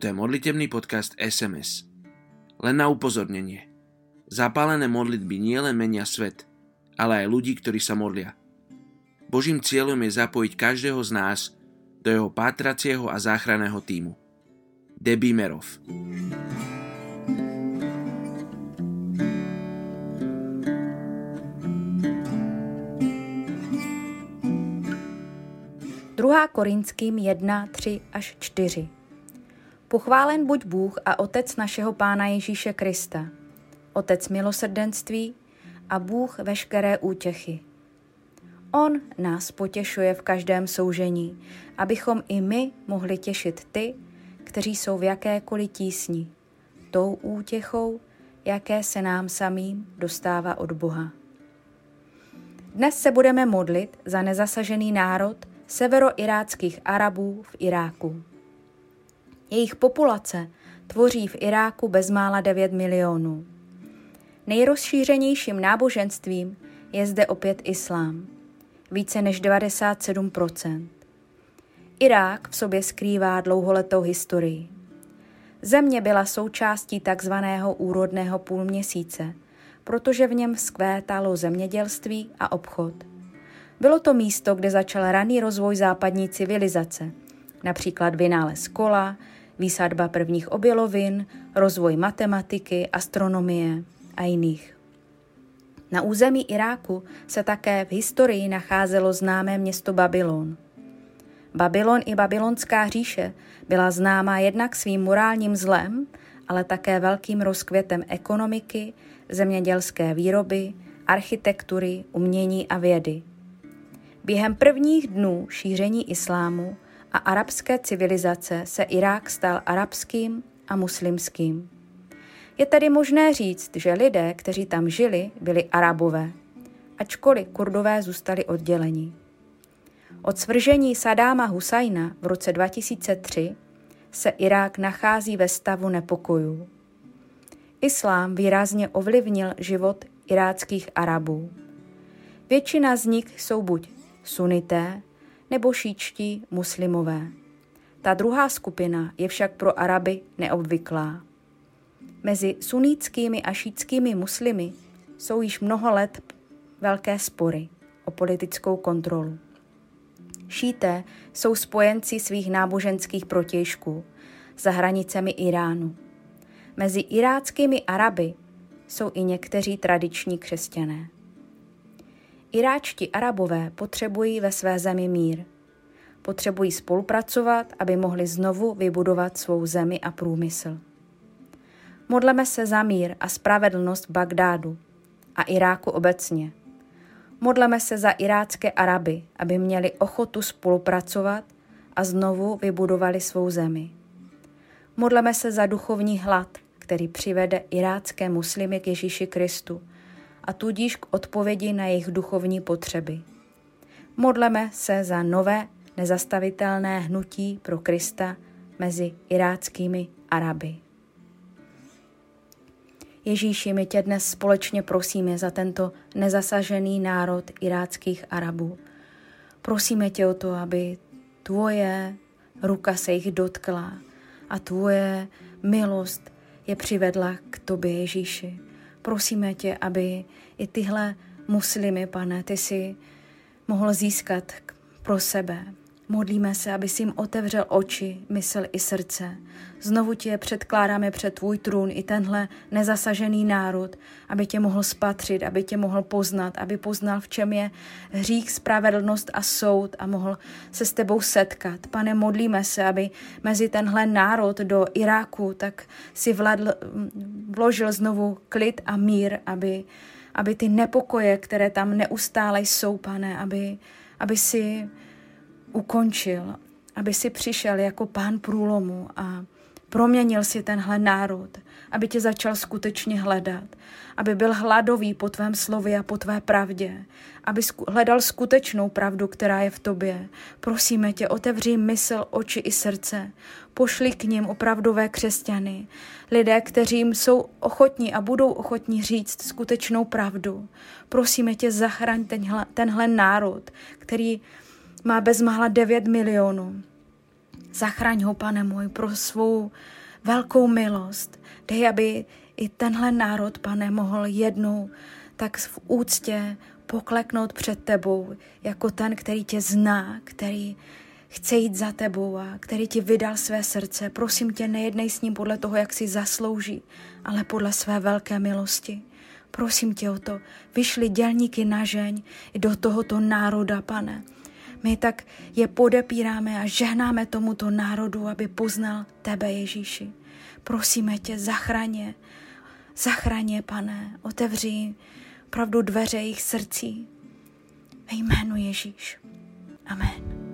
Toto je modlitebný podcast SMS. Len na upozornenie. Zapálené modlitby nielen menia svet, ale aj ľudí, ktorí sa modlia. Božím cieľom je zapojiť každého z nás do jeho pátracieho a záchranného týmu. Debimerov. Druhá Korinským 1, 3 až 4. Pochválen buď Bůh a Otec našeho Pána Ježíše Krista, Otec milosrdenství a Bůh veškeré útěchy. On nás potěšuje v každém soužení, abychom i my mohli těšit ty, kteří jsou v jakékoliv tísni, tou útěchou, jaké se nám samým dostává od Boha. Dnes se budeme modlit za nezasažený národ severoiráckých Arabů v Iráku. Jejich populace tvoří v Iráku bezmála 9 milionů. Nejrozšířenějším náboženstvím je zde opět islám, více než 97% Irák v sobě skrývá dlouholetou historii. Země byla součástí takzvaného úrodného půlměsíce, protože v něm skvétalo zemědělství a obchod. Bylo to místo, kde začal raný rozvoj západní civilizace, například vynález kola, výsadba prvních obilovin, rozvoj matematiky, astronomie a jiných. Na území Iráku se také v historii nacházelo známé město Babylon. Babylon i babylonská říše byla známá jednak svým morálním zlem, ale také velkým rozkvětem ekonomiky, zemědělské výroby, architektury, umění a vědy. Během prvních dnů šíření islámu a arabské civilizace se Irák stal arabským a muslimským. Je tedy možné říct, že lidé, kteří tam žili, byli arabové, ačkoliv kurdové zůstali odděleni. Od svržení Sadáma Husajna v roce 2003 se Irák nachází ve stavu nepokojů. Islám výrazně ovlivnil život iráckých Arabů. Většina z nich jsou buď sunité nebo šíčtí muslimové. Ta druhá skupina je však pro Araby neobvyklá. Mezi sunnickými a šítskými muslimy jsou již mnoho let velké spory o politickou kontrolu. Šíté jsou spojenci svých náboženských protějšků za hranicemi Iránu. Mezi iráckými Araby jsou i někteří tradiční křesťané. Iráčtí Arabové potřebují ve své zemi mír. Potřebují spolupracovat, aby mohli znovu vybudovat svou zemi a průmysl. Modleme se za mír a spravedlnost v Bagdádu a Iráku obecně. Modleme se za irácké Araby, aby měli ochotu spolupracovat a znovu vybudovali svou zemi. Modleme se za duchovní hlad, který přivede irácké muslimy k Ježíši Kristu a tudíž k odpovědi na jejich duchovní potřeby. Modleme se za nové nezastavitelné hnutí pro Krista mezi iráckými Araby. Ježíši, my tě dnes společně prosíme za tento nezasažený národ iráckých Arabů. Prosíme tě o to, aby tvoje ruka se jich dotkla a tvoje milost je přivedla k tobě, Ježíši. Prosíme tě, aby i tyhle muslimy, pane, ty si mohl získat pro sebe, Modlíme se, aby si jim otevřel oči, mysl i srdce. Znovu tě předkládáme před tvůj trůn i tenhle nezasažený národ, aby tě mohl spatřit, aby tě mohl poznat, aby poznal, v čem je hřích, spravedlnost a soud a mohl se s tebou setkat. Pane, modlíme se, aby mezi tenhle národ do Iráku tak si vladl, vložil znovu klid a mír, aby, aby ty nepokoje, které tam neustále jsou, pane, aby, aby si ukončil, aby si přišel jako pán průlomu a proměnil si tenhle národ, aby tě začal skutečně hledat, aby byl hladový po tvém slově a po tvé pravdě, aby hledal skutečnou pravdu, která je v tobě. Prosíme tě, otevři mysl, oči i srdce, pošli k ním opravdové křesťany, lidé, kteří jsou ochotní a budou ochotní říct skutečnou pravdu. Prosíme tě, zachraň tenhle, tenhle národ, který má bezmála 9 milionů. Zachraň ho, pane můj, pro svou velkou milost. Dej, aby i tenhle národ, pane, mohl jednou tak v úctě pokleknout před tebou, jako ten, který tě zná, který chce jít za tebou a který ti vydal své srdce. Prosím tě, nejednej s ním podle toho, jak si zaslouží, ale podle své velké milosti. Prosím tě o to, vyšli dělníky na žeň do tohoto národa, pane. My tak je podepíráme a žehnáme tomuto národu, aby poznal tebe, Ježíši. Prosíme tě, zachraně, zachraně, pane, otevři pravdu dveře jejich srdcí. Ve jménu Ježíš. Amen.